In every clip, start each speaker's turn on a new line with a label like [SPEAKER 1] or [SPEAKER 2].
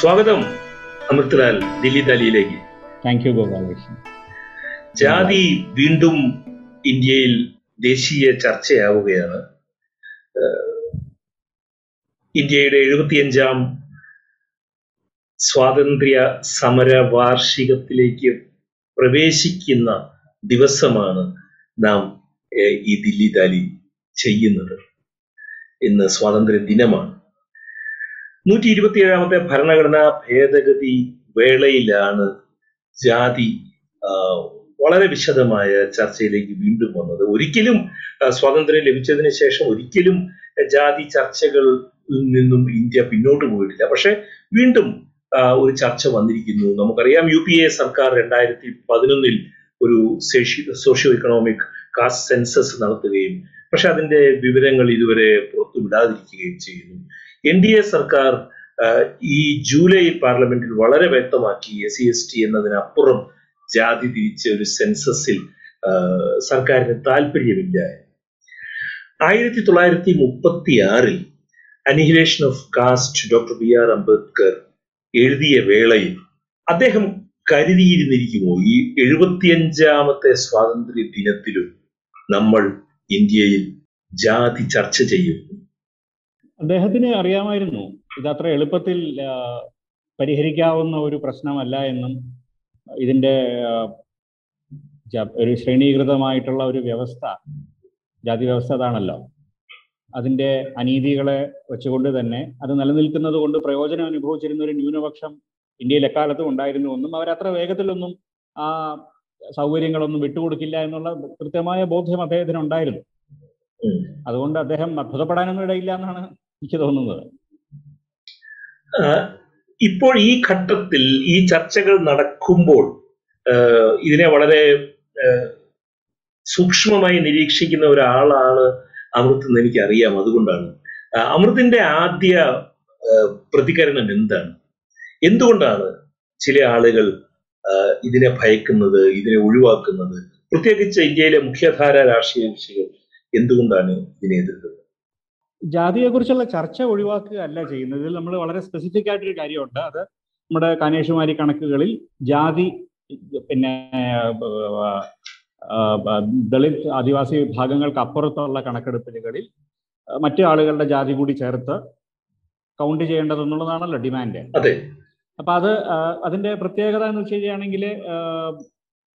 [SPEAKER 1] സ്വാഗതം അമൃത്ലാൽ ദില്ലി ദാലിയിലേക്ക്
[SPEAKER 2] thank you Gopalakrishnan.
[SPEAKER 1] ജാതി വീണ്ടും ഇന്ത്യയിൽ ദേശീയ ചർച്ചയാവുകയാണ്. ഇന്ത്യയുടെ എഴുപത്തിയഞ്ചാം സ്വാതന്ത്ര്യ സമര വാർഷികത്തിലേക്ക് പ്രവേശിക്കുന്ന ദിവസമാണ് നാം ഈ ദില്ലി ദാലി ചെയ്യുന്നത്. ഇന്ന് സ്വാതന്ത്ര്യ ദിനമാണ് നൂറ്റി ഇരുപത്തിയേഴാമത്തെ ഭരണഘടനാ ഭേദഗതി വേളയിലാണ് ജാതി വളരെ വിശദമായ ചർച്ചയിലേക്ക് വീണ്ടും വന്നത്. ഒരിക്കലും സ്വാതന്ത്ര്യം ലഭിച്ചതിന് ശേഷം ഒരിക്കലും ജാതി ചർച്ചകളിൽ നിന്നും ഇന്ത്യ പിന്നോട്ട് പോയിട്ടില്ല. പക്ഷെ വീണ്ടും ഒരു ചർച്ച വന്നിരിക്കുന്നു. നമുക്കറിയാം യു പി എ സർക്കാർ രണ്ടായിരത്തി പതിനൊന്നിൽ ഒരു സോഷ്യോ ഇക്കണോമിക് കാസ്റ്റ് സെൻസസ് നടത്തുകയും പക്ഷെ അതിന്റെ വിവരങ്ങൾ ഇതുവരെ പുറത്തുവിടാതിരിക്കുകയും ചെയ്യുന്നു. എൻ ഡി എ സർക്കാർ ഈ ജൂലൈ പാർലമെന്റിൽ വളരെ വ്യക്തമാക്കി എസ് സി എസ് ടി എന്നതിനപ്പുറം ജാതി തിരിച്ച ഒരു സെൻസസിൽ സർക്കാരിന് താല്പര്യമില്ല ആയിരത്തി തൊള്ളായിരത്തി മുപ്പത്തി ആറിൽ annihilation of caste doctor B R Ambedkar എഴുതിയ വേളയിൽ അദ്ദേഹം കരുതിയിരുന്നിരിക്കുമോ? ഈ എഴുപത്തിയഞ്ചാമത്തെ സ്വാതന്ത്ര്യ ദിനത്തിലും നമ്മൾ ഇന്ത്യയിൽ ജാതി ചർച്ച ചെയ്യും.
[SPEAKER 2] അദ്ദേഹത്തിന് അറിയാമായിരുന്നു. ഇത് അത്ര എളുപ്പത്തിൽ പരിഹരിക്കാവുന്ന ഒരു പ്രശ്നമല്ല എന്നും ഇതിന്റെ ഒരു ശ്രേണീകൃതമായിട്ടുള്ള ഒരു വ്യവസ്ഥ ജാതി വ്യവസ്ഥ അതാണല്ലോ. അതിന്റെ അനീതികളെ വെച്ചുകൊണ്ട് തന്നെ അത് നിലനിൽക്കുന്നത് കൊണ്ട് പ്രയോജനം അനുഭവിച്ചിരുന്ന ഒരു ന്യൂനപക്ഷം ഇന്ത്യയിൽ എക്കാലത്തും ഉണ്ടായിരുന്നുവെന്നും അവരത്ര വേഗത്തിലൊന്നും ആ സൗകര്യങ്ങളൊന്നും വിട്ടുകൊടുക്കില്ല എന്നുള്ള കൃത്യമായ ബോധ്യം അദ്ദേഹത്തിന് ഉണ്ടായിരുന്നു അതുകൊണ്ട് അദ്ദേഹം അത്ഭുതപ്പെടാനൊന്നും ഇടയില്ല എന്നാണ് എനിക്ക് തോന്നുന്നത്.
[SPEAKER 1] ഇപ്പോൾ ഈ ഘട്ടത്തിൽ ഈ ചർച്ചകൾ നടക്കുമ്പോൾ ഇതിനെ വളരെ സൂക്ഷ്മമായി നിരീക്ഷിക്കുന്ന ഒരാളാണ് അമൃത് എന്ന് എനിക്കറിയാം. അതുകൊണ്ടാണ്. അമൃതിന്റെ ആദ്യ പ്രതികരണം എന്താണ്? എന്തുകൊണ്ടാണ് ചില ആളുകൾ ഇതിനെ ഭയക്കുന്നത് ഇതിനെ ഒഴിവാക്കുന്നത്? പ്രത്യേകിച്ച് ഇന്ത്യയിലെ മുഖ്യധാര രാഷ്ട്രീയ കക്ഷികൾ എന്തുകൊണ്ടാണ് ഇതിനെ
[SPEAKER 2] ജാതിയെക്കുറിച്ചുള്ള ചർച്ച ഒഴിവാക്കുക അല്ല ചെയ്യുന്നത്. ഇതിൽ നമ്മൾ വളരെ സ്പെസിഫിക് ആയിട്ടൊരു കാര്യമുണ്ട്. അത് നമ്മുടെ കാനേഷുമാരി കണക്കുകളിൽ ജാതി പിന്നെ ദളിത് ആദിവാസി വിഭാഗങ്ങൾക്ക് അപ്പുറത്തുള്ള കണക്കെടുപ്പുകളിൽ മറ്റു ആളുകളുടെ ജാതി കൂടി ചേർത്ത് കൗണ്ട് ചെയ്യേണ്ടതെന്നുള്ളതാണല്ലോ ഡിമാൻഡ് അപ്പൊ അത് അതിന്റെ പ്രത്യേകത എന്ന് വെച്ച് കഴിഞ്ഞാണെങ്കിൽ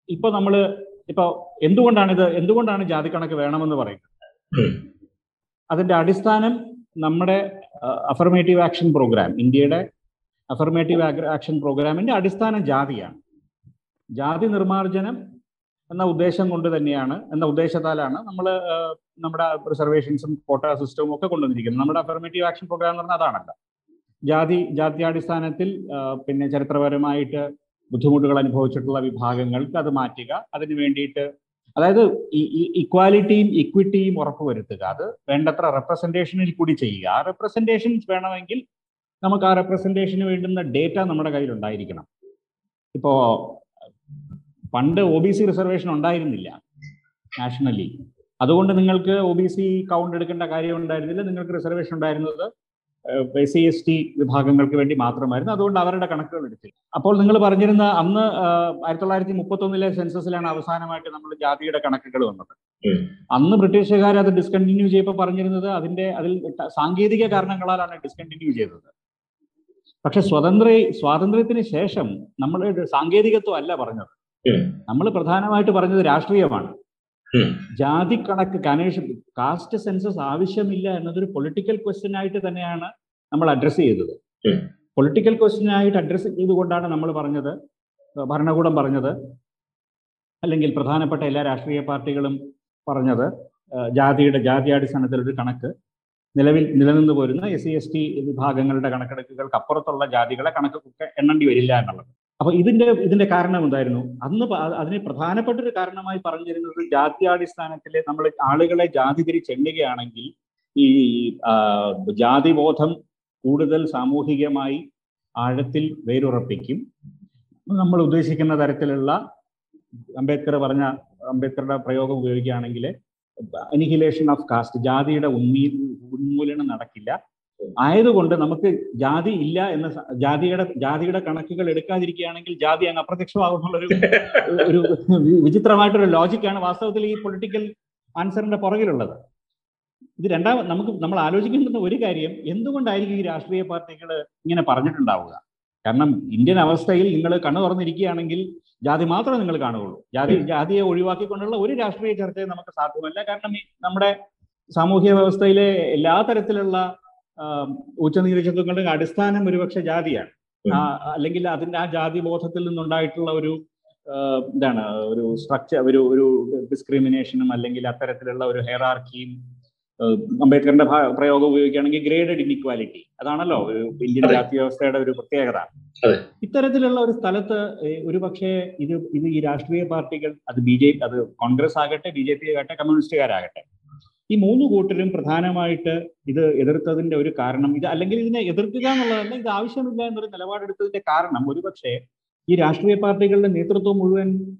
[SPEAKER 2] ഇപ്പൊ നമ്മൾ ഇപ്പൊ എന്തുകൊണ്ടാണ് ഇത് എന്തുകൊണ്ടാണ് ജാതി കണക്ക് വേണമെന്ന് പറയുന്നത്. അതിന്റെ അടിസ്ഥാനം നമ്മുടെ അഫർമേറ്റീവ് ആക്ഷൻ പ്രോഗ്രാം ഇന്ത്യയുടെ അഫർമേറ്റീവ് ആക്ഷൻ പ്രോഗ്രാമിന്റെ അടിസ്ഥാനം ജാതിയാണ്. ജാതി നിർമ്മാർജനം എന്ന ഉദ്ദേശം കൊണ്ട് തന്നെയാണ് എന്ന ഉദ്ദേശത്താലാണ് നമ്മൾ നമ്മുടെ റിസർവേഷൻസും കോട്ട സിസ്റ്റവും ഒക്കെ കൊണ്ടുവന്നിരിക്കുന്നത്. നമ്മുടെ അഫർമേറ്റീവ് ആക്ഷൻ പ്രോഗ്രാം എന്ന് പറഞ്ഞാൽ അതാണല്ലോ. ജാതി ജാത്യാടിസ്ഥാനത്തിൽ പിന്നെ ചരിത്രപരമായിട്ട് ബുദ്ധിമുട്ടുകൾ അനുഭവിച്ചിട്ടുള്ള വിഭാഗങ്ങൾക്ക് അത് മാറ്റുക. അതിനു വേണ്ടിയിട്ട് അതായത് ഇക്വാലിറ്റിയും ഇക്വിറ്റിയും ഉറപ്പുവരുത്തുക. അത് വേണ്ടത്ര റെപ്രസെന്റേഷനിൽ കൂടി ചെയ്യുക. ആ റെപ്രസെന്റേഷൻസ് വേണമെങ്കിൽ നമുക്ക് ആ റെപ്രസെന്റേഷന് വേണ്ടുന്ന ഡേറ്റ നമ്മുടെ കയ്യിൽ ഉണ്ടായിരിക്കണം. ഇപ്പോ പണ്ട് ഒ ബി സി റിസർവേഷൻ ഉണ്ടായിരുന്നില്ല നാഷണലി അതുകൊണ്ട് നിങ്ങൾക്ക് ഒ ബി സി കൗണ്ട് എടുക്കേണ്ട കാര്യം ഉണ്ടായിരുന്നില്ല. നിങ്ങൾക്ക് റിസർവേഷൻ ഉണ്ടായിരുന്നത് എസ് സി എസ് ടി വിഭാഗങ്ങൾക്ക് വേണ്ടി മാത്രമായിരുന്നു. അതുകൊണ്ട് അവരുടെ കണക്കുകൾ എടുത്തില്ല. അപ്പോൾ നിങ്ങൾ പറഞ്ഞിരുന്ന അന്ന് ആയിരത്തി തൊള്ളായിരത്തി മുപ്പത്തൊന്നിലെ സെൻസസിലാണ് അവസാനമായിട്ട് നമ്മൾ ജാതിയുടെ കണക്കുകൾ വന്നത്. അന്ന് ബ്രിട്ടീഷുകാർ അത് ഡിസ്കണ്ടിന്യൂ ചെയ്യപ്പോൾ പറഞ്ഞിരുന്നത് അതിന്റെ അതിൽ സാങ്കേതിക കാരണങ്ങളാലാണ് ഡിസ്കണ്ടിന്യൂ ചെയ്തത്. പക്ഷെ സ്വതന്ത്ര സ്വാതന്ത്ര്യത്തിന് ശേഷം നമ്മൾ സാങ്കേതികത്വം അല്ല പറഞ്ഞത് നമ്മൾ പ്രധാനമായിട്ട് പറഞ്ഞത് രാഷ്ട്രീയമാണ്. ജാതി കണക്ക് കനേഷ് കാസ്റ്റ് സെൻസസ് ആവശ്യമില്ല എന്നതൊരു പൊളിറ്റിക്കൽ ക്വസ്റ്റ്യൻ ആയിട്ട് തന്നെയാണ് നമ്മൾ അഡ്രസ്സ് ചെയ്തത്. പൊളിറ്റിക്കൽ ക്വസ്റ്റ്യൻ ആയിട്ട് അഡ്രസ്സ് ചെയ്തുകൊണ്ടാണ് നമ്മൾ പറഞ്ഞത് ഭരണകൂടം പറഞ്ഞത് അല്ലെങ്കിൽ പ്രധാനപ്പെട്ട എല്ലാ രാഷ്ട്രീയ പാർട്ടികളും പറഞ്ഞത് ജാതിയുടെ ജാതിയാടിസ്ഥാനത്തിൽ ഒരു കണക്ക്. നിലവിൽ നിലനിന്ന് പോരുന്ന എസ് സി എസ് ടി വിഭാഗങ്ങളുടെ കണക്കെടുക്കുകൾക്ക് അപ്പുറത്തുള്ള ജാതികളെ കണക്കൊക്കെ എണ്ണേണ്ടി വരില്ല എന്നുള്ളത്. അപ്പൊ ഇതിന്റെ ഇതിന്റെ കാരണം എന്തായിരുന്നു? അന്ന് അതിനെ പ്രധാനപ്പെട്ട ഒരു കാരണമായി പറഞ്ഞിരുന്നത് ജാത്യാടിസ്ഥാനത്തിൽ നമ്മൾ ആളുകളെ ജാതി തിരിച്ചെണ്ണുകയാണെങ്കിൽ ഈ ജാതിബോധം കൂടുതൽ സാമൂഹികമായി ആഴത്തിൽ വേരുറപ്പിക്കും. നമ്മൾ ഉദ്ദേശിക്കുന്ന തരത്തിലുള്ള അംബേദ്കർ പറഞ്ഞ അംബേദ്കറുടെ പ്രയോഗം ഉപയോഗിക്കുകയാണെങ്കിൽ അനിഹിലേഷൻ ഓഫ് കാസ്റ്റ് ജാതിയുടെ ഉന്മീ ഉന്മൂലനം നടക്കില്ല. ആയതുകൊണ്ട് നമുക്ക് ജാതി ഇല്ല എന്ന ജാതിയുടെ ജാതിയുടെ കണക്കുകൾ എടുക്കാതിരിക്കുകയാണെങ്കിൽ ജാതി അങ്ങ് അപ്രത്യക്ഷമാകുന്നുള്ളൊരു ഒരു വി- വിചിത്രമായിട്ടൊരു ലോജിക്കാണ് വാസ്തവത്തിൽ ഈ പൊളിറ്റിക്കൽ ആൻസറിന്റെ പുറകിലുള്ളത്. ഇത് രണ്ടാമ നമുക്ക് നമ്മൾ ആലോചിക്കേണ്ടുന്ന ഒരു കാര്യം എന്തുകൊണ്ടായിരിക്കും ഈ രാഷ്ട്രീയ പാർട്ടികൾ ഇങ്ങനെ പറഞ്ഞിട്ടുണ്ടാവുക? കാരണം ഇന്ത്യൻ അവസ്ഥയിൽ നിങ്ങൾ കണ്ണു തുറന്നിരിക്കുകയാണെങ്കിൽ ജാതി മാത്രമേ നിങ്ങൾ കാണുകയുള്ളൂ. ജാതി ജാതിയെ ഒഴിവാക്കിക്കൊണ്ടുള്ള ഒരു രാഷ്ട്രീയ ചർച്ചയും നമുക്ക് സാധ്യമല്ല. കാരണം ഈ നമ്മുടെ സാമൂഹ്യ വ്യവസ്ഥയിലെ എല്ലാ തരത്തിലുള്ള ആം, ഉച്ചനീചത്വങ്ങളുടെ അടിസ്ഥാനം ഒരുപക്ഷെ ജാതിയാണ് ആ, അല്ലെങ്കിൽ അതിന്റെ ആ ജാതി ബോധത്തിൽ നിന്നുണ്ടായിട്ടുള്ള ഒരു ഇതാണ് എന്താണ് ഒരു സ്ട്രക്ചർ ഒരു ഒരു ഡിസ്ക്രിമിനേഷനും അല്ലെങ്കിൽ അത്തരത്തിലുള്ള ഒരു ഹെയറാർക്കിയും അംബേദ്കറിന്റെ പ്രയോഗം ഉപയോഗിക്കുകയാണെങ്കിൽ ഗ്രേഡഡ് ഇൻഇക്വാലിറ്റി അതാണല്ലോ ഒരു ഇന്ത്യൻ. ജാതി വ്യവസ്ഥയുടെ ഒരു പ്രത്യേകത. ഇത്തരത്തിലുള്ള ഒരു സ്ഥലത്ത് ഒരു പക്ഷേ ഇത് ഇത് ഈ രാഷ്ട്രീയ പാർട്ടികൾ അത് ബി ജെ അത് കോൺഗ്രസ് ആകട്ടെ ബി ജെ പി ആകട്ടെ കമ്മ്യൂണിസ്റ്റുകാരാകട്ടെ ഈ മൂന്ന് കൂട്ടരും പ്രധാനമായിട്ട് ഇത് എതിർത്തതിന്റെ ഒരു കാരണം ഇത് അല്ലെങ്കിൽ ഇതിനെ എതിർക്കുക എന്നുള്ളതല്ല ഇത് ആവശ്യമില്ല എന്നൊരു നിലപാടെടുത്തതിന്റെ കാരണം. ഒരുപക്ഷെ ഈ രാഷ്ട്രീയ പാർട്ടികളുടെ നേതൃത്വം മുഴുവൻ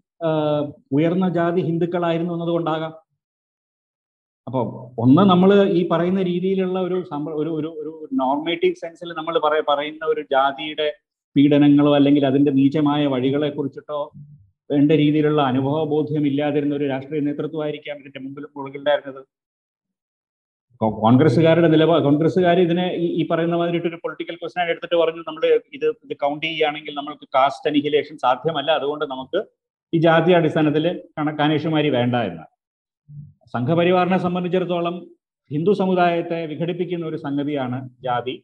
[SPEAKER 2] ഉയർന്ന ജാതി ഹിന്ദുക്കളായിരുന്നു എന്നതുകൊണ്ടാകാം. അപ്പൊ ഒന്ന് നമ്മൾ ഈ പറയുന്ന രീതിയിലുള്ള ഒരു ഒരു ഒരു ഒരു നോർമേറ്റീവ് സെൻസിൽ നമ്മൾ പറയുന്ന ഒരു ജാതിയുടെ പീഡനങ്ങളോ അല്ലെങ്കിൽ അതിന്റെ നീചമായ വഴികളെ കുറിച്ചിട്ടോ വേണ്ട രീതിയിലുള്ള അനുഭവ ബോധ്യം ഇല്ലാതിരുന്ന ഒരു രാഷ്ട്രീയ നേതൃത്വമായിരിക്കാം ഇതിന്റെ മുമ്പിൽ മുകളിലുണ്ടായിരുന്നത്. കോ- കോൺഗ്രസ്സുകാരുടെ നിലപാട് കോൺഗ്രസ്സുകാർ ഇതിനെ ഈ പറയുന്ന മാതിരി ഒരു പൊളിറ്റിക്കൽ ക്വസ്റ്റൻ എടുത്തിട്ട് പറഞ്ഞു നമ്മൾ ഇത് ഇത് കൗണ്ട് ചെയ്യുകയാണെങ്കിൽ നമ്മൾക്ക് കാസ്റ്റ് അനിഹിലേഷൻ സാധ്യമല്ല. അതുകൊണ്ട് നമുക്ക് ഈ ജാതി അടിസ്ഥാനത്തിൽ കണക്കാനേഷുമാരി വേണ്ട എന്ന്. സംഘപരിവാറിനെ സംബന്ധിച്ചിടത്തോളം ഹിന്ദു സമുദായത്തെ വിഘടിപ്പിക്കുന്ന ഒരു സംഗതിയാണ് ജാതി.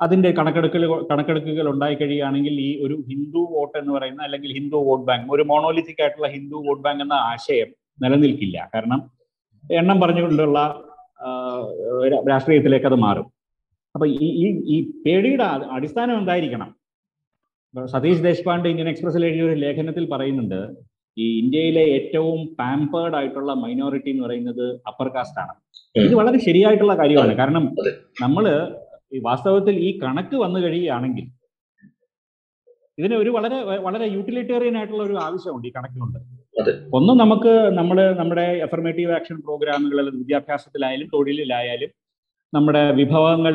[SPEAKER 2] അതിന്റെ കണക്കെടുക്കൽ കണക്കെടുക്കുകൾ ഉണ്ടായി കഴിയുകയാണെങ്കിൽ ഈ ഒരു ഹിന്ദു വോട്ട് എന്ന് പറയുന്ന അല്ലെങ്കിൽ ഹിന്ദു വോട്ട് ബാങ്ക് ഒരു മോണോലിത്തിക് ആയിട്ടുള്ള ഹിന്ദു വോട്ട് ബാങ്ക് എന്ന ആശയം നിലനിൽക്കില്ല. കാരണം എണ്ണം പറഞ്ഞുകൊണ്ടുള്ള രാഷ്ട്രീയത്തിലേക്ക് അത് മാറും. അപ്പൊ ഈ ഈ പേടിയുടെ അടിസ്ഥാനം എന്തായിരിക്കണം? സതീഷ് ദേശ്പാണ്ഡെ ഇന്ത്യൻ എക്സ്പ്രസിൽ എഴുതിയ ഒരു ലേഖനത്തിൽ പറയുന്നുണ്ട് ഈ ഇന്ത്യയിലെ ഏറ്റവും പാമ്പേർഡ് ആയിട്ടുള്ള മൈനോറിറ്റി എന്ന് പറയുന്നത് അപ്പർ കാസ്റ്റ് ആണ്. ഇത് വളരെ ശരിയായിട്ടുള്ള കാര്യമാണ്. കാരണം. നമ്മൾ വാസ്തവത്തിൽ ഈ കണക്ക് വന്നു കഴിയുകയാണെങ്കിൽ ഇതിന് ഒരു വളരെ വളരെ യൂട്ടിലിറ്റേറിയൻ ആയിട്ടുള്ള ഒരു ആവശ്യമുണ്ട് ഈ കണക്കിനുണ്ട്
[SPEAKER 1] അതെ.
[SPEAKER 2] ഒന്ന് നമുക്ക് നമ്മൾ നമ്മുടെ എഫർമേറ്റീവ് ആക്ഷൻ പ്രോഗ്രാമുകൾ വിദ്യാഭ്യാസത്തിലായാലും തൊഴിലിലായാലും നമ്മുടെ വിഭവങ്ങൾ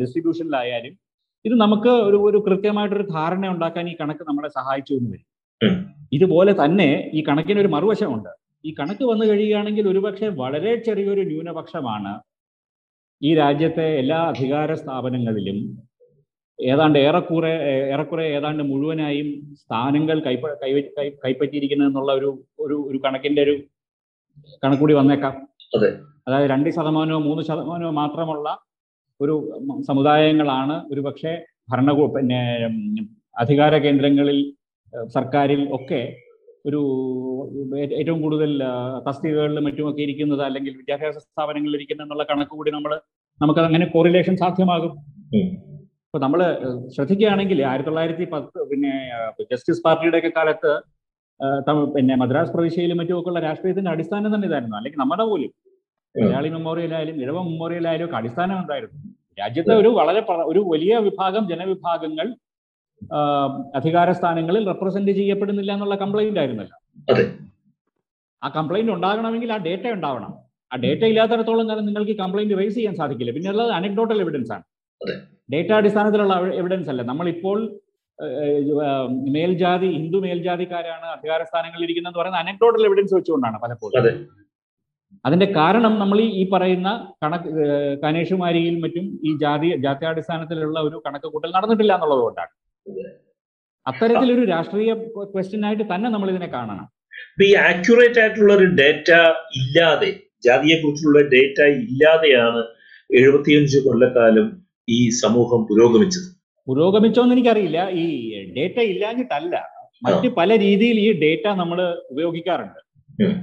[SPEAKER 2] ഡിസ്ട്രിബ്യൂഷനിലായാലും ഇത് നമുക്ക് ഒരു ഒരു കൃത്യമായിട്ടൊരു ധാരണ ഉണ്ടാക്കാൻ ഈ കണക്ക് നമ്മളെ സഹായിച്ചു എന്ന് വരും. ഇതുപോലെ തന്നെ ഈ കണക്കിന് ഒരു മറുവശമുണ്ട് ഈ കണക്ക് വന്നു കഴിയുകയാണെങ്കിൽ ഒരുപക്ഷെ വളരെ ചെറിയൊരു ന്യൂനപക്ഷമാണ് ഈ രാജ്യത്തെ എല്ലാ അധികാര സ്ഥാപനങ്ങളിലും ഏതാണ്ട് ഏറെക്കുറെ ഏറെക്കുറെ ഏതാണ്ട് മുഴുവനായും സ്ഥാനങ്ങൾ കൈപ്പ കൈ കൈ- കൈപ്പറ്റിയിരിക്കുന്നത് എന്നുള്ള ഒരു ഒരു ഒരു കണക്കിന്റെ ഒരു കണക്കൂടി വന്നേക്കാം
[SPEAKER 1] അതെ.
[SPEAKER 2] അതായത് രണ്ട് ശതമാനമോ മൂന്ന് ശതമാനമോ മാത്രമുള്ള ഒരു സമുദായങ്ങളാണ് ഒരു പക്ഷേ ഭരണകൂ പിന്നെ അധികാര കേന്ദ്രങ്ങളിൽ സർക്കാരിൽ ഒക്കെ ഒരു ഏറ്റവും കൂടുതൽ തസ്തികകളിലും മറ്റുമൊക്കെ ഇരിക്കുന്നത് അല്ലെങ്കിൽ വിദ്യാഭ്യാസ സ്ഥാപനങ്ങളിൽ ഇരിക്കുന്ന എന്നുള്ള കണക്ക് കൂടി നമ്മൾ നമുക്ക് അങ്ങനെ കോറിലേഷൻ സാധ്യമാകും. ഇപ്പൊ നമ്മൾ ശ്രദ്ധിക്കുകയാണെങ്കിൽ ആയിരത്തി തൊള്ളായിരത്തി പത്ത് പിന്നെ ജസ്റ്റിസ് പാർട്ടിയുടെ ഒക്കെ കാലത്ത് പിന്നെ മദ്രാസ് പ്രവിശ്യയിലും മറ്റുമൊക്കെ ഉള്ള രാഷ്ട്രീയത്തിന്റെ അടിസ്ഥാനം തന്നെ ഇതായിരുന്നു. അല്ലെങ്കിൽ നമ്മുടെ പോലും. മലയാളി മെമ്മോറിയൽ ആയാലും ഇഴവ മെമ്മോറിയൽ ആയാലും ഒക്കെ അടിസ്ഥാനം ഉണ്ടായിരുന്നു. രാജ്യത്തെ ഒരു വളരെ ഒരു വലിയ വിഭാഗം ജനവിഭാഗങ്ങൾ അധികാര സ്ഥാനങ്ങളിൽ റെപ്രസെന്റ് ചെയ്യപ്പെടുന്നില്ല എന്നുള്ള കംപ്ലൈന്റ് ആയിരുന്നല്ലോ. ആ കംപ്ലൈന്റ് ഉണ്ടാകണമെങ്കിൽ ആ ഡേറ്റ ഉണ്ടാവണം. ആ ഡേറ്റ ഇല്ലാത്തടത്തോളം കാലം നിങ്ങൾക്ക് കംപ്ലൈന്റ് റേസ് ചെയ്യാൻ സാധിക്കില്ല. പിന്നെ ഉള്ളത് അനക്ഡോട്ടൽ എവിഡൻസ് ആണ്. ഡേറ്റ അടിസ്ഥാനത്തിലുള്ള എവിഡൻസ് അല്ല? നമ്മളിപ്പോൾ മേൽജാതി ഹിന്ദു മേൽജാതിക്കാരാണ് അധികാര സ്ഥാനങ്ങളിൽ ഇരിക്കുന്നത് പറയുന്ന അനക്ഡോട്ടൽ എവിഡൻസ് വെച്ചുകൊണ്ടാണ് പലപ്പോഴും.
[SPEAKER 1] അതെ.
[SPEAKER 2] അതിന്റെ കാരണം നമ്മൾ ഈ പറയുന്ന കണക്ക് കനേഷുമാരിയിൽ മറ്റും ഈ ജാതി ജാത്യാടിസ്ഥാനത്തിലുള്ള ഒരു കണക്ക് കൂട്ടൽ നടന്നിട്ടില്ല എന്നുള്ളത് കൊണ്ടാണ്. അത്തരത്തിലൊരു രാഷ്ട്രീയ ക്വസ്റ്റ്യൻ ആയിട്ട് തന്നെ നമ്മൾ ഇതിനെ കാണണം
[SPEAKER 1] ഈ ആക്യുറേറ്റ് ആയിട്ടുള്ള ഒരു ഡേറ്റ ഇല്ലാതെ ജാതിയെ കുറിച്ചുള്ള ഡേറ്റ ഇല്ലാതെയാണ് എഴുപത്തിയഞ്ച് കൊല്ലക്കാലം ഈ സമൂഹം പുരോഗമിച്ചത്?
[SPEAKER 2] പുരോഗമിച്ചോന്ന് എനിക്കറിയില്ല. ഈ ഡേറ്റ ഇല്ലാഞ്ഞിട്ടല്ല. മറ്റ് പല രീതിയിൽ ഈ ഡേറ്റ നമ്മൾ ഉപയോഗിക്കാറുണ്ട്.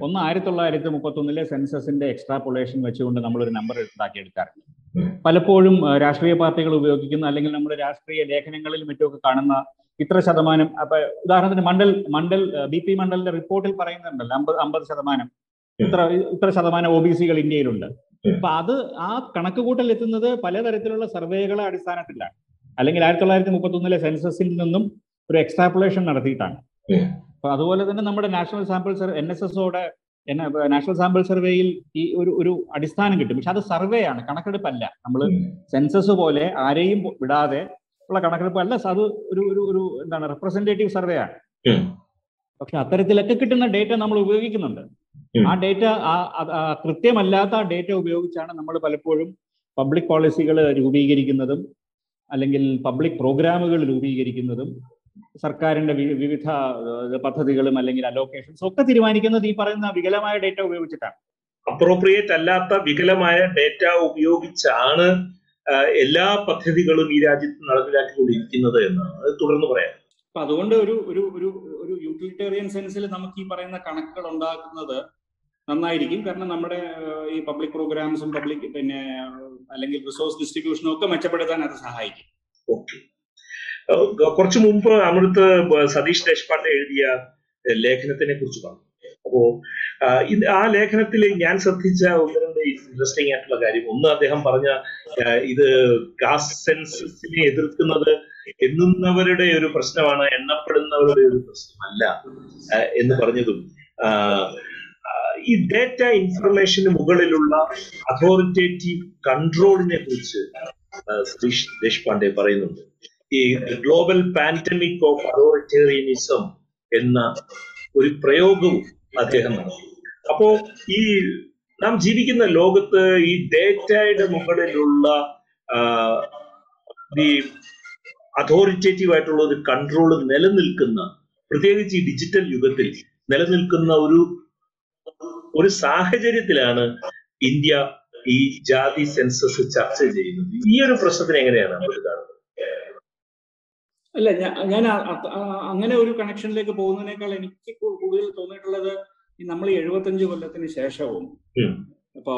[SPEAKER 2] ഒന്ന് ആയിരത്തി തൊള്ളായിരത്തി മുപ്പത്തി ഒന്നിലെ സെൻസസിന്റെ എക്സ്ട്രാപൊളേഷൻ വെച്ചുകൊണ്ട് നമ്മൾ ഒരു നമ്പർ ഉണ്ടാക്കി എടുക്കാറുണ്ട് പലപ്പോഴും രാഷ്ട്രീയ പാർട്ടികൾ ഉപയോഗിക്കുന്ന അല്ലെങ്കിൽ നമ്മുടെ രാഷ്ട്രീയ ലേഖനങ്ങളിൽ മറ്റുമൊക്കെ കാണുന്ന ഇത്ര ശതമാനം അപ്പൊ ഉദാഹരണത്തിന് മണ്ഡൽ മണ്ഡൽ ബി പി മണ്ഡലിന്റെ റിപ്പോർട്ടിൽ പറയുന്നുണ്ടല്ലോ അമ്പത് അമ്പത് ശതമാനം. ഇത്ര ഇത്ര ശതമാനം ഒ ബി സികൾ ഇന്ത്യയിലുണ്ട്. അപ്പൊ അത് ആ കണക്ക് കൂട്ടൽ എത്തുന്നത് പലതരത്തിലുള്ള സർവേകളെ അടിസ്ഥാനത്തിലാണ്. അല്ലെങ്കിൽ ആയിരത്തി തൊള്ളായിരത്തി മുപ്പത്തി ഒന്നിലെ സെൻസസിൽ നിന്നും ഒരു എക്സ്ട്രാപ്പുലേഷൻ നടത്തിയിട്ടാണ്. അപ്പൊ അതുപോലെ തന്നെ നമ്മുടെ national sample survey N S എസോടെ ഓടെ നാഷണൽ സാമ്പിൾ സർവേയിൽ ഈ ഒരു ഒരു അടിസ്ഥാനം കിട്ടും. പക്ഷെ അത് സർവേ ആണ് കണക്കെടുപ്പല്ല. നമ്മൾ സെൻസസ് പോലെ ആരെയും വിടാതെ ഉള്ള കണക്കെടുപ്പ് അല്ല അത് ഒരു ഒരു ഒരു എന്താണ് റെപ്രസെന്റേറ്റീവ് സർവേ ആണ്. പക്ഷെ അത്തരത്തിലൊക്കെ കിട്ടുന്ന ഡേറ്റ നമ്മൾ ഉപയോഗിക്കുന്നുണ്ട്. ആ ഡേറ്റ കൃത്യമല്ലാത്ത ഡേറ്റ ഉപയോഗിച്ചാണ് നമ്മൾ പലപ്പോഴും പബ്ലിക് പോളിസികൾ രൂപീകരിക്കുന്നതും അല്ലെങ്കിൽ പബ്ലിക് പ്രോഗ്രാമുകൾ രൂപീകരിക്കുന്നതും സർക്കാരിന്റെ വിവിധ പദ്ധതികളും അല്ലെങ്കിൽ അലോക്കേഷൻസ് ഒക്കെ തീരുമാനിക്കുന്നത് ഈ പറയുന്ന വികലമായ ഡേറ്റ ഉപയോഗിച്ചിട്ടാണ്.
[SPEAKER 1] അപ്രോപ്രിയേറ്റ് അല്ലാത്ത വികലമായ ഡേറ്റ ഉപയോഗിച്ചാണ് എല്ലാ പദ്ധതികളും ഈ രാജ്യത്ത് നടപ്പിലാക്കിക്കൊണ്ടിരിക്കുന്നത് എന്നാണ്. അത് തുടർന്ന് പറയാം.
[SPEAKER 2] അപ്പൊ അതുകൊണ്ട് ഒരു ഒരു ഒരു ഒരു യൂട്ടിലിറ്റേറിയൻ സെൻസിൽ നമുക്ക് ഈ പറയുന്ന കണക്കുകൾ ഉണ്ടാക്കുന്നത് നന്നായിരിക്കും. കാരണം നമ്മുടെ ഈ പബ്ലിക് പ്രോഗ്രാംസും പബ്ലിക് പിന്നെ അല്ലെങ്കിൽ റിസോഴ്സ് ഡിസ്ട്രിബ്യൂഷനും ഒക്കെ മെച്ചപ്പെടുത്താൻ അത് സഹായിക്കും.
[SPEAKER 1] കുറച്ചു മുമ്പ് അമൃത് സതീഷ് ദേശ്പാണ്ഡെ എഴുതിയ ലേഖനത്തിനെ കുറിച്ച് പറഞ്ഞു. അപ്പോ ആ, ലേഖനത്തിൽ ഞാൻ ശ്രദ്ധിച്ച ഒന്ന് രണ്ട് ഇൻട്രസ്റ്റിംഗ് ആയിട്ടുള്ള കാര്യം. ഒന്ന് അദ്ദേഹം പറഞ്ഞ ഇത് കാസ്റ്റ് സെൻസസിനെ എതിർക്കുന്നത് എണ്ണുന്നവരുടെ ഒരു പ്രശ്നമാണ് എണ്ണപ്പെടുന്നവരുടെ ഒരു പ്രശ്നമല്ല എന്ന് പറഞ്ഞതും ഈ ഡേറ്റ ഇൻഫർമേഷന് മുകളിലുള്ള അതോറിറ്റേറ്റീവ് കൺട്രോളിനെ കുറിച്ച് സതീഷ് ദേശ്പാണ്ഡെ പറയുന്നുണ്ട്. ഈ ഗ്ലോബൽ പാൻഡമിക് ഓഫ് അതോറിറ്റേറിയനിസം എന്ന ഒരു പ്രയോഗവും അദ്ദേഹം നടത്തി. അപ്പോ ഈ നാം ജീവിക്കുന്ന ലോകത്ത് ഈ ഡേറ്റയുടെ മുകളിലുള്ള ഈ അതോറിറ്റേറ്റീവ് ആയിട്ടുള്ള ഒരു കൺട്രോൾ നിലനിൽക്കുന്ന പ്രത്യേകിച്ച് ഈ ഡിജിറ്റൽ യുഗത്തിൽ നിലനിൽക്കുന്ന ഒരു ഒരു സാഹചര്യത്തിലാണ് ഇന്ത്യ ഈ ജാതി സെൻസസ് ചർച്ച ചെയ്യുന്നത്. ഈ ഒരു പ്രശ്നത്തിന് എങ്ങനെയാണ് നമ്മൾ കാണുന്നത്?
[SPEAKER 2] അല്ല ഞാൻ അങ്ങനെ ഒരു കണക്ഷനിലേക്ക് പോകുന്നതിനേക്കാൾ എനിക്ക് കൂടുതൽ തോന്നിയിട്ടുള്ളത് നമ്മൾ എഴുപത്തഞ്ച് കൊല്ലത്തിന് ശേഷവും. ഇപ്പോ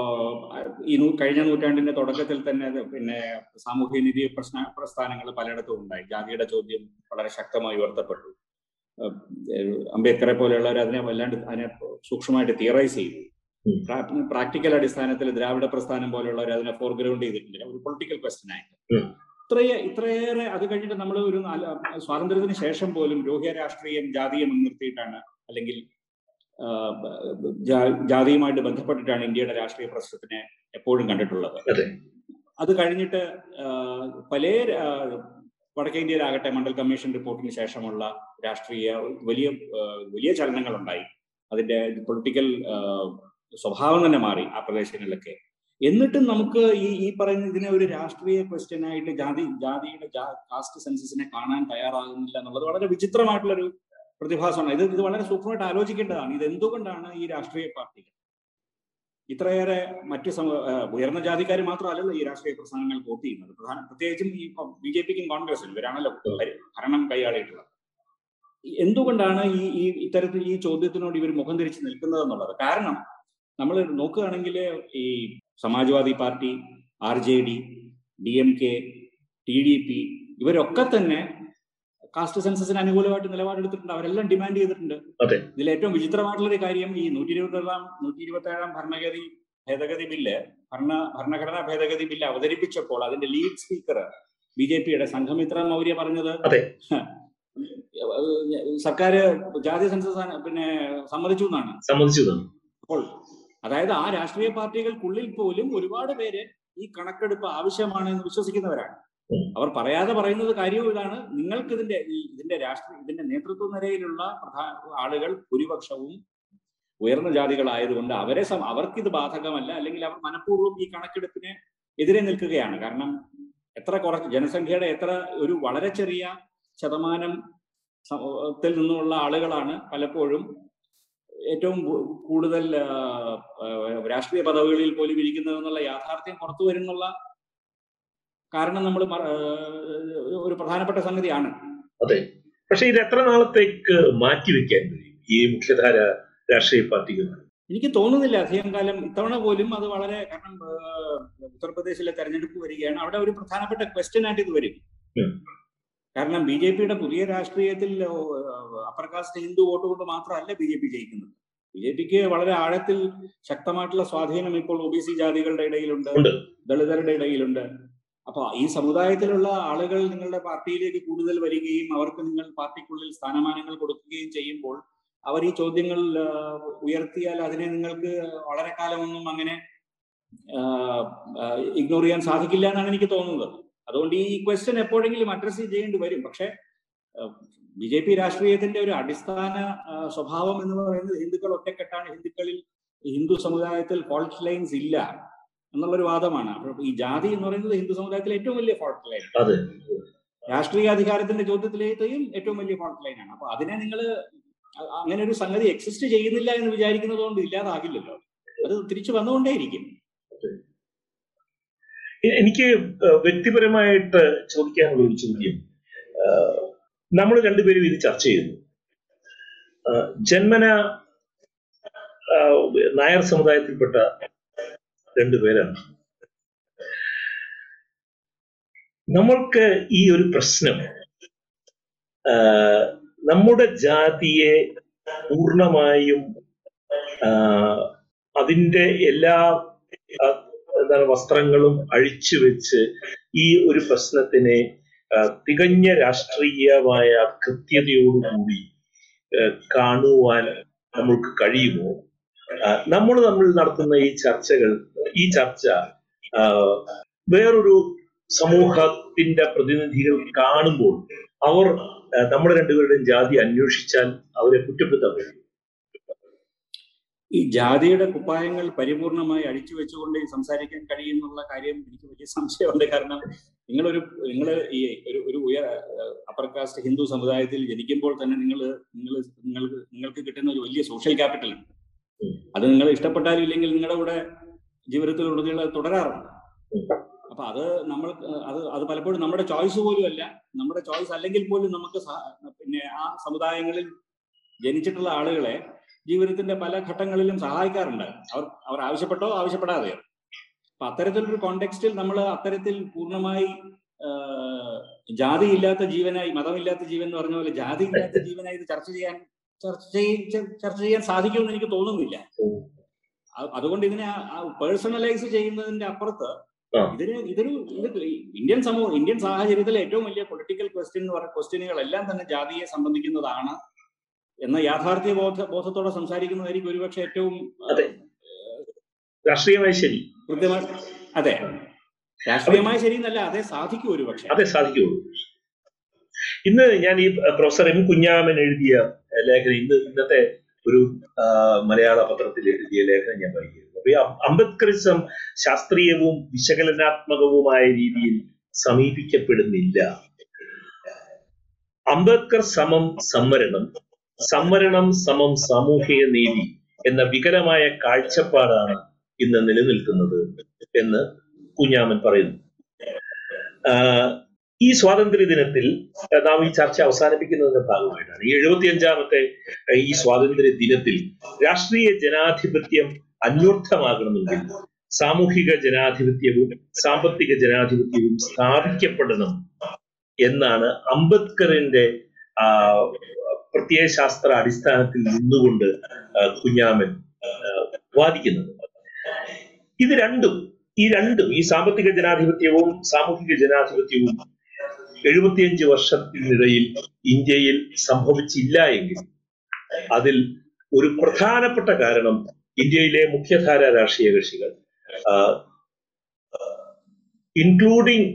[SPEAKER 2] ഈ കഴിഞ്ഞ നൂറ്റാണ്ടിന്റെ തുടക്കത്തിൽ തന്നെ പിന്നെ സാമൂഹ്യനീതി പ്രശ്ന പ്രസ്ഥാനങ്ങൾ പലയിടത്തും ഉണ്ടായി. ജാതിയുടെ ചോദ്യം വളരെ ശക്തമായി ഉയർത്തപ്പെട്ടു. അംബേദ്കറെ പോലെയുള്ളവർ അതിനെ വല്ലാണ്ട് അതിനെ സൂക്ഷ്മമായിട്ട് തിയറൈസ് ചെയ്തു. പ്രാക്ടിക്കൽ അടിസ്ഥാനത്തിൽ ദ്രാവിഡ പ്രസ്ഥാനം പോലെയുള്ളവർ അതിനെ ഫോർഗ്രൗണ്ട് ചെയ്തിട്ടില്ല. ഒരു പൊളിറ്റിക്കൽ ക്വസ്റ്റൻ ആയിട്ട്.
[SPEAKER 1] ഇത്രയേ
[SPEAKER 2] ഇത്രയെ ഇത്രയേറെ അത് കഴിഞ്ഞിട്ട് നമ്മൾ ഒരു സ്വാതന്ത്ര്യത്തിന് ശേഷം പോലും രോഹിയ രാഷ്ട്രീയം ജാതിയെ മുൻനിർത്തിയിട്ടാണ് അല്ലെങ്കിൽ ജാതിയുമായിട്ട് ബന്ധപ്പെട്ടിട്ടാണ് ഇന്ത്യയുടെ രാഷ്ട്രീയ പ്രശ്നത്തിനെ എപ്പോഴും കണ്ടിട്ടുള്ളത്.
[SPEAKER 1] അതെ.
[SPEAKER 2] കഴിഞ്ഞിട്ട് പല വടക്കേ ഇന്ത്യയിലാകട്ടെ മണ്ഡൽ കമ്മീഷൻ റിപ്പോർട്ടിന് ശേഷമുള്ള രാഷ്ട്രീയ വലിയ വലിയ ചലനങ്ങൾ ഉണ്ടായി അതിന്റെ പൊളിറ്റിക്കൽ സ്വഭാവം തന്നെ മാറി ആ പ്രദേശങ്ങളിലൊക്കെ. എന്നിട്ടും നമുക്ക് ഈ ഈ പറയുന്ന ഇതിനെ ഒരു രാഷ്ട്രീയ ക്വസ്റ്റ്യൻ ആയിട്ട് ജാതി ജാതിയുടെ കാസ്റ്റ് സെൻസസിനെ കാണാൻ തയ്യാറാകുന്നില്ല എന്നുള്ളത് വളരെ വിചിത്രമായിട്ടുള്ളൊരു പ്രതിഭാസമാണ്. ഇത് ഇത് വളരെ സൂക്ഷ്മമായിട്ട് ആലോചിക്കേണ്ടതാണ്. ഇത് എന്തുകൊണ്ടാണ് ഈ രാഷ്ട്രീയ പാർട്ടികൾ ഇത്രയേറെ മറ്റു ഉയർന്ന ജാതിക്കാർ മാത്രമല്ലല്ലോ ഈ രാഷ്ട്രീയ പ്രസ്ഥാനങ്ങൾ വോട്ട് ചെയ്യുന്നത്. പ്രധാന പ്രത്യേകിച്ചും ഈ ബി ജെ പിക്കും കോൺഗ്രസിനും ഇവരാണല്ലോ ഭരണം കൈയാളിയിട്ടുള്ളത് എന്തുകൊണ്ടാണ് ഈ ഈ ഇത്തരത്തിൽ ഈ ചോദ്യത്തിനോട് ഇവർ മുഖം തിരിച്ച് നിൽക്കുന്നത് എന്നുള്ളത് കാരണം നമ്മൾ നോക്കുകയാണെങ്കിൽ ഈ Samajwadi Party R J D D M K T D P ഇവരൊക്കെ തന്നെ കാസ്റ്റ് സെൻസസിന് അനുകൂലമായിട്ട് നിലപാടെടുത്തിട്ടുണ്ട് അവരെല്ലാം ഡിമാൻഡ് ചെയ്തിട്ടുണ്ട്. ഇതിൽ ഏറ്റവും വിചിത്രമായിട്ടുള്ള ഒരു കാര്യം ഈ നൂറ്റി ഇരുപത്തേഴാം നൂറ്റി ഇരുപത്തി ഏഴാം ഭരണഗതി ഭേദഗതി ബില്ല് ഭരണ ഭരണഘടനാ ഭേദഗതി ബില്ല് അവതരിപ്പിച്ചപ്പോൾ അതിന്റെ ലീഡ് സ്പീക്കർ ബി ജെ പിയുടെ സംഘമിത്ര മൗര്യ പറഞ്ഞത്. സർക്കാർ ജാതി സെൻസസ് പിന്നെ സമ്മതിച്ചു എന്നാണ്
[SPEAKER 1] സമ്മതിച്ചു
[SPEAKER 2] അപ്പോൾ അതായത് ആ രാഷ്ട്രീയ പാർട്ടികൾക്കുള്ളിൽ പോലും ഒരുപാട് പേര് ഈ കണക്കെടുപ്പ് ആവശ്യമാണ് എന്ന് വിശ്വസിക്കുന്നവരാണ്. അവർ പറയാതെ പറയുന്നത് കാര്യവും ഇതാണ്. നിങ്ങൾക്ക് ഇതിന്റെ ഇതിന്റെ രാഷ്ട്രീയ ഇതിന്റെ നേതൃത്വ നിരയിലുള്ള പ്രധാന ആളുകൾ ഭൂരിപക്ഷവും ഉയർന്ന ജാതികളായതുകൊണ്ട് അവരെ സം- ഇത് ബാധകമല്ല. അല്ലെങ്കിൽ അവർ മനഃപൂർവം ഈ കണക്കെടുപ്പിന് എതിരെ നിൽക്കുകയാണ്. കാരണം എത്ര കുറച്ച് ജനസംഖ്യയുടെ എത്ര ഒരു വളരെ ചെറിയ ശതമാനം ത്തിൽ നിന്നുള്ള ആളുകളാണ് പലപ്പോഴും ഏറ്റവും കൂടുതൽ രാഷ്ട്രീയ പദവികളിൽ പോലും ഇരിക്കുന്നത് എന്നുള്ള യാഥാർത്ഥ്യം പുറത്തു വരുന്നുള്ള കാരണം നമ്മൾ ഒരു പ്രധാനപ്പെട്ട സംഗതിയാണ്.
[SPEAKER 1] അതെ. പക്ഷെ ഇത് എത്ര നാളത്തേക്ക് മാറ്റിവെക്കാൻ കഴിയും ഈ മുഖ്യധാര രാഷ്ട്രീയ പാർട്ടികൾ
[SPEAKER 2] എനിക്ക് തോന്നുന്നില്ല. അധികം കാലം ഇത്തവണ പോലും അത് വളരെ കാരണം ഉത്തർപ്രദേശിലെ തെരഞ്ഞെടുപ്പ് വരികയാണ്. അവിടെ ഒരു പ്രധാനപ്പെട്ട ക്വസ്റ്റ്യൻ ആയിട്ട് ഇത് വരും. കാരണം ബി ജെ പിയുടെ പുതിയ രാഷ്ട്രീയത്തിൽ അപ്പർ കാസ്റ്റ് ഹിന്ദു വോട്ട് കൊണ്ട് മാത്രമല്ല ബി ജെ പി ജയിക്കുന്നത്. ബി ജെ പിക്ക് വളരെ ആഴത്തിൽ ശക്തമായിട്ടുള്ള സ്വാധീനം ഇപ്പോൾ ഒ ബി സി ജാതികളുടെ ഇടയിലുണ്ട്. ദളിതരുടെ ഇടയിലുണ്ട്. അപ്പൊ ഈ സമുദായത്തിലുള്ള ആളുകൾ നിങ്ങളുടെ പാർട്ടിയിലേക്ക് കൂടുതൽ വരികയും അവർക്ക് നിങ്ങൾ പാർട്ടിക്കുള്ളിൽ സ്ഥാനമാനങ്ങൾ കൊടുക്കുകയും ചെയ്യുമ്പോൾ അവർ ഈ ചോദ്യങ്ങൾ ഉയർത്തിയാൽ അതിനെ നിങ്ങൾക്ക് വളരെ കാലമൊന്നും അങ്ങനെ ഇഗ്നോർ ചെയ്യാൻ സാധിക്കില്ല എന്നാണ് എനിക്ക് തോന്നുന്നത്. അതുകൊണ്ട് ഈ ക്വസ്റ്റ്യൻ എപ്പോഴെങ്കിലും അഡ്രസ് ചെയ്യേണ്ടി വരും. പക്ഷെ ബി ജെ പി രാഷ്ട്രീയത്തിന്റെ ഒരു അടിസ്ഥാന സ്വഭാവം എന്ന് പറയുന്നത് ഹിന്ദുക്കൾ ഒറ്റക്കെട്ടാണ്. ഹിന്ദുക്കളിൽ ഹിന്ദു സമുദായത്തിൽ ഫോൾട്ട് ലൈൻസ് ഇല്ല. എന്നുള്ളൊരു വാദമാണ്. അപ്പോൾ ഈ ജാതി എന്ന് പറയുന്നത് ഹിന്ദു സമുദായത്തിലെ ഏറ്റവും വലിയ ഫോൾട്ട് ലൈൻ രാഷ്ട്രീയ അധികാരത്തിന്റെ ചോദ്യത്തിലേക്കും ഏറ്റവും വലിയ ഫോൾട്ട് ആണ്. അപ്പൊ അതിനെ നിങ്ങൾ അങ്ങനെ ഒരു സംഗതി എക്സിസ്റ്റ് ചെയ്യുന്നില്ല എന്ന് വിചാരിക്കുന്നത് കൊണ്ട് ഇല്ലാതാകില്ലല്ലോ. അത് തിരിച്ചു വന്നുകൊണ്ടേയിരിക്കും.
[SPEAKER 1] എനിക്ക് വ്യക്തിപരമായിട്ട് ചോദിക്കാനുള്ള ഒരു ചോദ്യം. നമ്മൾ രണ്ടുപേരും ഇത് ചർച്ച ചെയ്യുന്നു. ജന്മന നായർ സമുദായത്തിൽപ്പെട്ട രണ്ടുപേരാണ്. നമ്മൾക്ക് ഈ ഒരു പ്രശ്നം നമ്മുടെ ജാതിയെ പൂർണമായും അതിന്റെ എല്ലാ എന്താണ് വസ്ത്രങ്ങളും അഴിച്ചു വെച്ച് ഈ ഒരു പ്രശ്നത്തിനെ തികഞ്ഞ രാഷ്ട്രീയമായ കൃത്യതയോടുകൂടി കാണുവാൻ നമ്മൾക്ക് കഴിയുമോ? നമ്മൾ തമ്മിൽ നടത്തുന്ന ഈ ചർച്ചകൾ ഈ ചർച്ച വേറൊരു സമൂഹത്തിന്റെ പ്രതിനിധികൾ കാണുമ്പോൾ അവർ നമ്മുടെ രണ്ടുപേരുടെയും ജാതി അന്വേഷിച്ചാൽ അവരെ കുറ്റപ്പെടുത്താൻ കഴിയും
[SPEAKER 2] ഈ ജാതിയുടെ കുപ്പായങ്ങൾ പരിപൂർണമായി അഴിച്ചു വെച്ചുകൊണ്ട് സംസാരിക്കാൻ കഴിയുന്നുള്ള കാര്യം എനിക്ക് വലിയ സംശയമുണ്ട് കാരണം നിങ്ങളൊരു നിങ്ങൾ ഈ ഒരു ഒരു ഉയർ അപ്പർ കാസ്റ്റ് ഹിന്ദു സമുദായത്തിൽ ജനിക്കുമ്പോൾ തന്നെ നിങ്ങൾ നിങ്ങൾ നിങ്ങൾക്ക് നിങ്ങൾക്ക് കിട്ടുന്ന ഒരു വലിയ സോഷ്യൽ ക്യാപിറ്റൽ ഉണ്ട്. അത് നിങ്ങൾ ഇഷ്ടപ്പെട്ടാലും ഇല്ലെങ്കിൽ നിങ്ങളുടെ കൂടെ ജീവിതത്തിലുടനീളം അത് തുടരാറുണ്ട്. അപ്പൊ അത് നമ്മൾ അത് അത് പലപ്പോഴും നമ്മുടെ ചോയ്സ് പോലും അല്ല. നമ്മുടെ ചോയ്സ് അല്ലെങ്കിൽ പോലും നമുക്ക് പിന്നെ ആ സമുദായങ്ങളിൽ ജനിച്ചിട്ടുള്ള ആളുകളെ ജീവിതത്തിന്റെ പല ഘട്ടങ്ങളിലും സഹായിക്കാറുണ്ട്. അവർ അവർ ആവശ്യപ്പെട്ടോ ആവശ്യപ്പെടാതെയോ. അപ്പൊ അത്തരത്തിലൊരു കോണ്ടെക്സ്റ്റിൽ നമ്മൾ അത്തരത്തിൽ പൂർണമായി ജാതി ജാതിയില്ലാത്ത ജീവനായി മതമില്ലാത്ത ജീവൻ എന്ന് പറഞ്ഞ പോലെ ജാതിയില്ലാത്ത ജീവനായി ഇത് ചർച്ച ചെയ്യാൻ ചർച്ച ചർച്ച ചെയ്യാൻ സാധിക്കുമെന്ന് എനിക്ക് തോന്നുന്നില്ല. അതുകൊണ്ട് ഇതിനെ പേഴ്സണലൈസ് ചെയ്യുന്നതിന്റെ അപ്പുറത്ത്. ഇതിന് ഇതൊരു ഇന്ത്യൻ സമൂഹം ഇന്ത്യൻ സാഹചര്യത്തിൽ ഏറ്റവും വലിയ പൊളിറ്റിക്കൽ ക്വസ്റ്റ്യൻ എന്ന് പറയുന്ന ക്വസ്റ്റ്യനുകളെല്ലാം തന്നെ ജാതിയെ സംബന്ധിക്കുന്നതാണ് എന്ന യാഥാർത്ഥ്യ ബോധ ബോധത്തോടെ സംസാരിക്കുന്നതായിരിക്കും ഒരുപക്ഷെ ഏറ്റവും.
[SPEAKER 1] രാഷ്ട്രീയമായി ശരി.
[SPEAKER 2] കൃത്യമായി അതെ. രാഷ്ട്രീയമായി ശരി എന്നല്ല അതെ സാധിക്കൂ ഒരുപക്ഷെ.
[SPEAKER 1] അതെ സാധിക്കുകയുള്ളൂ ഇന്ന് ഞാൻ ഈ പ്രൊഫസർ എം കുഞ്ഞാമൻ എഴുതിയ ലേഖനം ഇന്ന് ഇന്നത്തെ ഒരു മലയാള പത്രത്തിൽ എഴുതിയ ലേഖനം ഞാൻ വായിക്കുന്നു അപ്പൊ ഈ അംബേദ്കറിസം ശാസ്ത്രീയവും വിശകലനാത്മകവുമായ രീതിയിൽ സമീപിക്കപ്പെടുന്നില്ല. അംബേദ്കർ സമം സംവരണം സംവരണം സമം സാമൂഹിക നീതി എന്ന വികലമായ കാഴ്ചപ്പാടാണ് ഇന്ന് നിലനിൽക്കുന്നത് എന്ന് കുഞ്ഞാമൻ പറയുന്നു. ഈ സ്വാതന്ത്ര്യ ദിനത്തിൽ നാം ഈ ചർച്ച അവസാനിപ്പിക്കുന്നതിന്റെ ഭാഗമായിട്ടാണ്. ഈ എഴുപത്തിയഞ്ചാമത്തെ ഈ സ്വാതന്ത്ര്യ ദിനത്തിൽ രാഷ്ട്രീയ ജനാധിപത്യം അന്വർത്ഥമാകണമെങ്കിൽ സാമൂഹിക ജനാധിപത്യവും സാമ്പത്തിക ജനാധിപത്യവും സ്ഥാപിക്കപ്പെടണം എന്നാണ് അംബേദ്കറിന്റെ പ്രത്യയശാസ്ത്ര അടിസ്ഥാനത്തിൽ നിന്നുകൊണ്ട് കുഞ്ഞാമൻ വാദിക്കുന്നത്. ഇത് രണ്ടും ഈ രണ്ടും ഈ സാമ്പത്തിക ജനാധിപത്യവും സാമൂഹിക ജനാധിപത്യവും എഴുപത്തിയഞ്ച് വർഷത്തിനിടയിൽ ഇന്ത്യയിൽ സംഭവിച്ചില്ല എങ്കിൽ അതിൽ ഒരു പ്രധാനപ്പെട്ട കാരണം ഇന്ത്യയിലെ മുഖ്യധാര രാഷ്ട്രീയ കക്ഷികൾ. ഇൻക്ലൂഡിങ്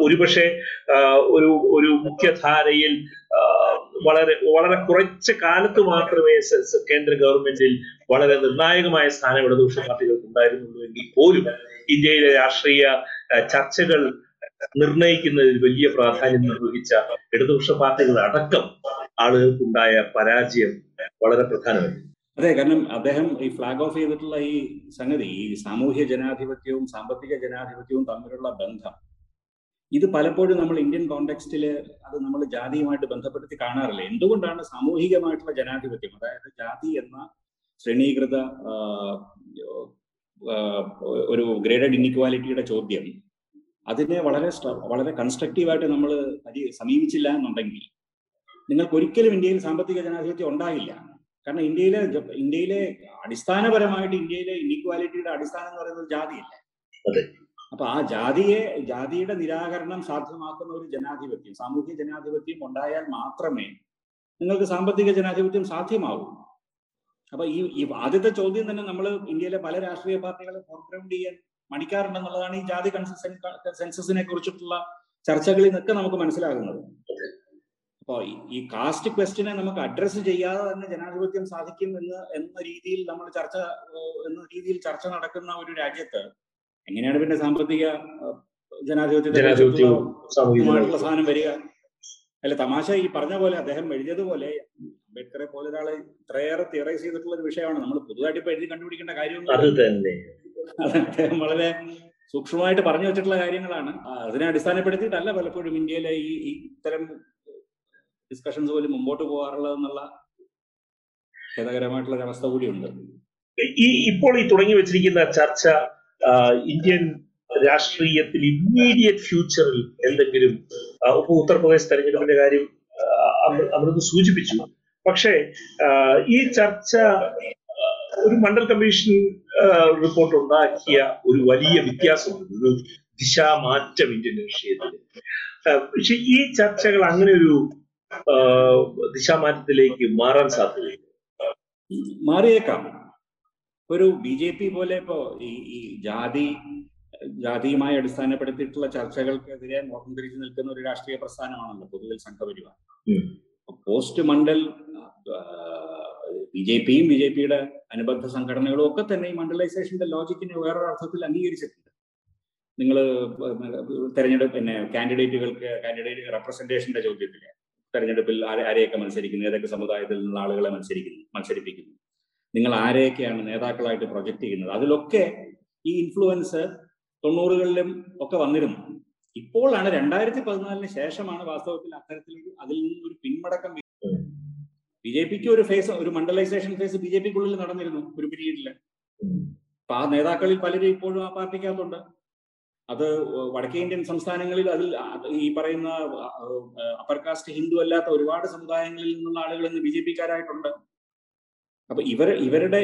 [SPEAKER 1] ഒരുപക്ഷെ ഒരു ഒരു മുഖ്യധാരയിൽ വളരെ വളരെ കുറച്ച് കാലത്ത് മാത്രമേ കേന്ദ്ര ഗവൺമെന്റിൽ വളരെ നിർണായകമായ സ്ഥാനം ഇടതുപക്ഷ പാർട്ടികൾക്ക് ഉണ്ടായിരുന്നുള്ളൂ എങ്കിൽ പോലും ഇന്ത്യയിലെ രാഷ്ട്രീയ ചർച്ചകൾ നിർണയിക്കുന്നതിൽ വലിയ പ്രാധാന്യം നിർവഹിച്ച ഇടതുപക്ഷ പാർട്ടികൾ അടക്കം ആളുകൾക്കുണ്ടായ പരാജയം വളരെ പ്രധാനമായിരുന്നു
[SPEAKER 2] അതെ കാരണം അദ്ദേഹം ഈ ഫ്ലാഗ് ഓഫ് ചെയ്തിട്ടുള്ള ഈ സംഗതി ഈ സാമൂഹ്യ ജനാധിപത്യവും സാമ്പത്തിക ജനാധിപത്യവും തമ്മിലുള്ള ബന്ധം ഇത് പലപ്പോഴും നമ്മൾ ഇന്ത്യൻ കോണ്ടെക്സ്റ്റിൽ അത് നമ്മൾ ജാതിയുമായിട്ട് ബന്ധപ്പെടുത്തി കാണാറില്ല. എന്തുകൊണ്ടാണ് സാമൂഹികമായിട്ടുള്ള ജനാധിപത്യം അതായത് ജാതി എന്ന ശ്രേണീകൃത ഒരു ഗ്രേഡഡ് ഇൻഇക്വാലിറ്റിയുടെ ചോദ്യം അതിനെ വളരെ വളരെ കൺസ്ട്രക്റ്റീവായിട്ട് നമ്മൾ സമീപിച്ചില്ല എന്നുണ്ടെങ്കിൽ നിങ്ങൾക്ക് ഒരിക്കലും ഇന്ത്യയിൽ സാമ്പത്തിക ജനാധിപത്യം ഉണ്ടാകില്ല കാരണം ഇന്ത്യയിലെ ഇന്ത്യയിലെ അടിസ്ഥാനപരമായിട്ട് ഇന്ത്യയിലെ ഇൻഇക്വാലിറ്റിയുടെ അടിസ്ഥാനം എന്ന് പറയുന്നത് ജാതിയല്ല. അപ്പൊ ആ ജാതിയെ ജാതിയുടെ നിരാകരണം സാധ്യമാക്കുന്ന ഒരു ജനാധിപത്യം സാമൂഹ്യ ജനാധിപത്യം ഉണ്ടായാൽ മാത്രമേ നിങ്ങൾക്ക് സാമ്പത്തിക ജനാധിപത്യം സാധ്യമാകൂ അപ്പൊ ഈ ഈ ആദ്യത്തെ ചോദ്യം തന്നെ നമ്മൾ ഇന്ത്യയിലെ പല രാഷ്ട്രീയ പാർട്ടികളും ഫോർഗ്രൗണ്ട് ചെയ്യാൻ മടിക്കാറുണ്ടെന്നുള്ളതാണ് ഈ ജാതി സെൻസസിനെ കുറിച്ചിട്ടുള്ള ചർച്ചകളിൽ നിന്നൊക്കെ നമുക്ക് മനസ്സിലാകുന്നത്. അപ്പോ ഈ കാസ്റ്റ് ക്വസ്റ്റിനെ നമുക്ക് അഡ്രസ്സ് ചെയ്യാതെ തന്നെ ജനാധിപത്യം സാധിക്കും എന്ന് എന്ന രീതിയിൽ നമ്മൾ ചർച്ച എന്ന രീതിയിൽ ചർച്ച നടക്കുന്ന ഒരു രാജ്യത്ത് എങ്ങനെയാണ് പിന്നെ സാമ്പത്തിക ജനാധിപത്യമായിട്ടുള്ള സാധനം വരിക? അല്ല തമാശ ഈ പറഞ്ഞ പോലെ അദ്ദേഹം എഴുതിയതുപോലെ അംബേദ്കറെ പോലെ ഒരാളെ ഇത്രയേറെ തിയറൈസ് ചെയ്തിട്ടുള്ള ഒരു വിഷയമാണ്. നമ്മൾ പുതുതായിട്ട് ഇപ്പൊ എഴുതി കണ്ടുപിടിക്കേണ്ട കാര്യമൊന്നും അദ്ദേഹം വളരെ സൂക്ഷ്മമായിട്ട് പറഞ്ഞു വെച്ചിട്ടുള്ള കാര്യങ്ങളാണ്. അതിനെ അടിസ്ഥാനപ്പെടുത്തിയിട്ടല്ല പലപ്പോഴും ഇന്ത്യയിലെ ഈ ഇത്തരം ഡിസ്കഷൻസ് പോലും മുമ്പോട്ട് പോകാറുള്ളതെന്നുള്ള ഖേദകരമായിട്ടുള്ള ഒരവസ്ഥ കൂടിയുണ്ട്.
[SPEAKER 1] ഈ ഇപ്പോൾ ഈ തുടങ്ങി വെച്ചിരിക്കുന്ന ചർച്ച ഇന്ത്യൻ രാഷ്ട്രീയത്തിൽ ഇമ്മീഡിയറ്റ് ഫ്യൂച്ചറിൽ എന്തെങ്കിലും ഇപ്പൊ ഉത്തർപ്രദേശ് തെരഞ്ഞെടുപ്പിന്റെ കാര്യം അമൃത് സൂചിപ്പിച്ചു. പക്ഷേ ഈ ചർച്ച ഒരു മണ്ഡൽ കമ്മീഷൻ റിപ്പോർട്ട് ഉണ്ടാക്കിയ ഒരു വലിയ വ്യത്യാസമുണ്ട് ഒരു ദിശാമാറ്റം ഇന്ത്യൻ രാഷ്ട്രീയത്തിൽ പക്ഷെ ഈ ചർച്ചകൾ അങ്ങനെ ഒരു ദിശാമാറ്റത്തിലേക്ക് മാറാൻ സാധ്യതയുണ്ട്
[SPEAKER 2] മാറിയേക്കാം. ഒരു ബി ജെ പി പോലെ ഇപ്പോ ഈ ഈ ജാതി ജാതിയുമായി അടിസ്ഥാനപ്പെടുത്തിയിട്ടുള്ള ചർച്ചകൾക്കെതിരെ മോഹം തിരിച്ചു നിൽക്കുന്ന ഒരു രാഷ്ട്രീയ പ്രസ്ഥാനമാണല്ലോ പൊതുവിൽ Sangh Parivar. Post Mandal B J പിയും ബി ജെ പിയുടെ അനുബന്ധ സംഘടനകളും ഒക്കെ തന്നെ ഈ മണ്ഡലൈസേഷന്റെ ലോജിക്കിനെ വേറൊരു അർത്ഥത്തിൽ അംഗീകരിച്ചിട്ടുണ്ട്. നിങ്ങൾ തെരഞ്ഞെടുപ്പ് പിന്നെ കാൻഡിഡേറ്റുകൾക്ക് കാൻഡിഡേറ്റ് റെപ്രസെന്റേഷന്റെ ചോദ്യത്തിൽ തെരഞ്ഞെടുപ്പിൽ ആരെയൊക്കെ മത്സരിക്കുന്നു ഏതൊക്കെ സമുദായത്തിൽ നിന്നുള്ള ആളുകളെ മത്സരിക്കുന്നു മത്സരിപ്പിക്കുന്നു. നിങ്ങൾ ആരെയൊക്കെയാണ് നേതാക്കളായിട്ട് പ്രൊജക്ട് ചെയ്യുന്നത്? അതിലൊക്കെ ഈ ഇൻഫ്ലുവൻസ് തൊണ്ണൂറുകളിലും ഒക്കെ വന്നിരുന്നു. ഇപ്പോഴാണ് രണ്ടായിരത്തി പതിനാലിന് ശേഷമാണ് വാസ്തവത്തിൽ അത്തരത്തിൽ അതിൽ നിന്നൊരു പിന്മടക്കം ബി ജെ പിക്ക് ഒരു ഫേസ് ഒരു മണ്ഡലൈസേഷൻ ഫേസ് ബി ജെ പിക്കുള്ളിൽ നടന്നിരുന്നു ഒരു പീരീഡിൽ. അപ്പൊ ആ നേതാക്കളിൽ പലരും ഇപ്പോഴും ആ പാർട്ടിക്കകത്തുണ്ട്. അത് വടക്കേ ഇന്ത്യൻ സംസ്ഥാനങ്ങളിൽ അതിൽ ഈ പറയുന്ന അപ്പർ കാസ്റ്റ് ഹിന്ദു അല്ലാത്ത ഒരുപാട് സമുദായങ്ങളിൽ നിന്നുള്ള ആളുകൾ ഇന്ന് ബി ജെ പിക്കാരായിട്ടുണ്ട്. അപ്പൊ ഇവർ ഇവരുടെ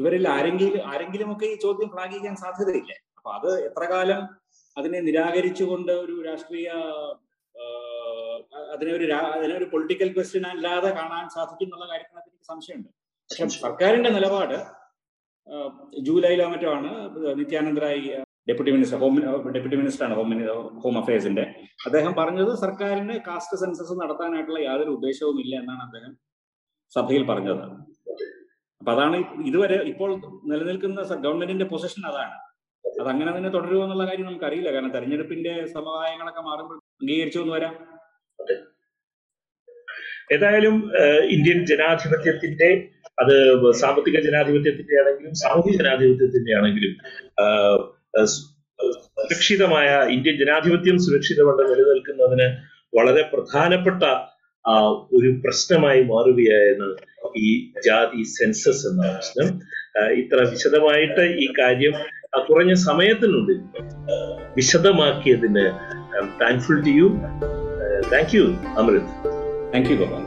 [SPEAKER 2] ഇവരിൽ ആരെങ്കിലും ആരെങ്കിലും ഒക്കെ ഈ ചോദ്യം ഫ്ലാഗ് ചെയ്യാൻ സാധ്യതയില്ലേ? അപ്പൊ അത് എത്ര കാലം അതിനെ നിരാകരിച്ചുകൊണ്ട് ഒരു രാഷ്ട്രീയ അതിനെ ഒരു അതിനെ ഒരു പൊളിറ്റിക്കൽ ക്വസ്റ്റ്യൻ അല്ലാതെ കാണാൻ സാധിക്കും എന്നുള്ള കാര്യത്തിനകത്ത് എനിക്ക് സംശയമുണ്ട്. പക്ഷെ സർക്കാരിന്റെ നിലപാട് ജൂലൈയിലോ മറ്റോ ആണ് Nityanand Rai deputy minister home deputy മിനിസ്റ്ററാണ് home home അഫയേഴ്സിന്റെ. അദ്ദേഹം പറഞ്ഞത് സർക്കാരിന് കാസ്റ്റ് സെൻസസ് നടത്താനായിട്ടുള്ള യാതൊരു ഉദ്ദേശവും ഇല്ല എന്നാണ് അദ്ദേഹം സഭയിൽ പറഞ്ഞത്. അപ്പൊ അതാണ് ഇതുവരെ ഇപ്പോൾ നിലനിൽക്കുന്ന ഗവൺമെന്റിന്റെ പൊസിഷൻ അതാണ്. അത് അങ്ങനെ തന്നെ തുടരുമോ എന്നുള്ള കാര്യം നമുക്കറിയില്ല. കാരണം തെരഞ്ഞെടുപ്പിന്റെ സമവായങ്ങളൊക്കെ മാറുമ്പോൾ അംഗീകരിച്ചു എന്ന് വരാം.
[SPEAKER 1] ഏതായാലും ഇന്ത്യൻ ജനാധിപത്യത്തിന്റെ അത് സാമ്പത്തിക ജനാധിപത്യത്തിന്റെ ആണെങ്കിലും സാമൂഹിക ജനാധിപത്യത്തിന്റെ ആണെങ്കിലും സുരക്ഷിതമായ ഇന്ത്യൻ ജനാധിപത്യം സുരക്ഷിതമായിട്ട് നിലനിൽക്കുന്നതിന് വളരെ പ്രധാനപ്പെട്ട ഒരു പ്രശ്നമായി മാറുകയായിരുന്നു ഈ ജാതി സെൻസസ് എന്ന പ്രശ്നം. ഇത്ര വിശദമായിട്ട് ഈ കാര്യം കുറഞ്ഞ സമയത്തിനുള്ളിൽ വിശദമാക്കിയതിന് thankful to you. Thank you Amrit
[SPEAKER 2] thank you Gopal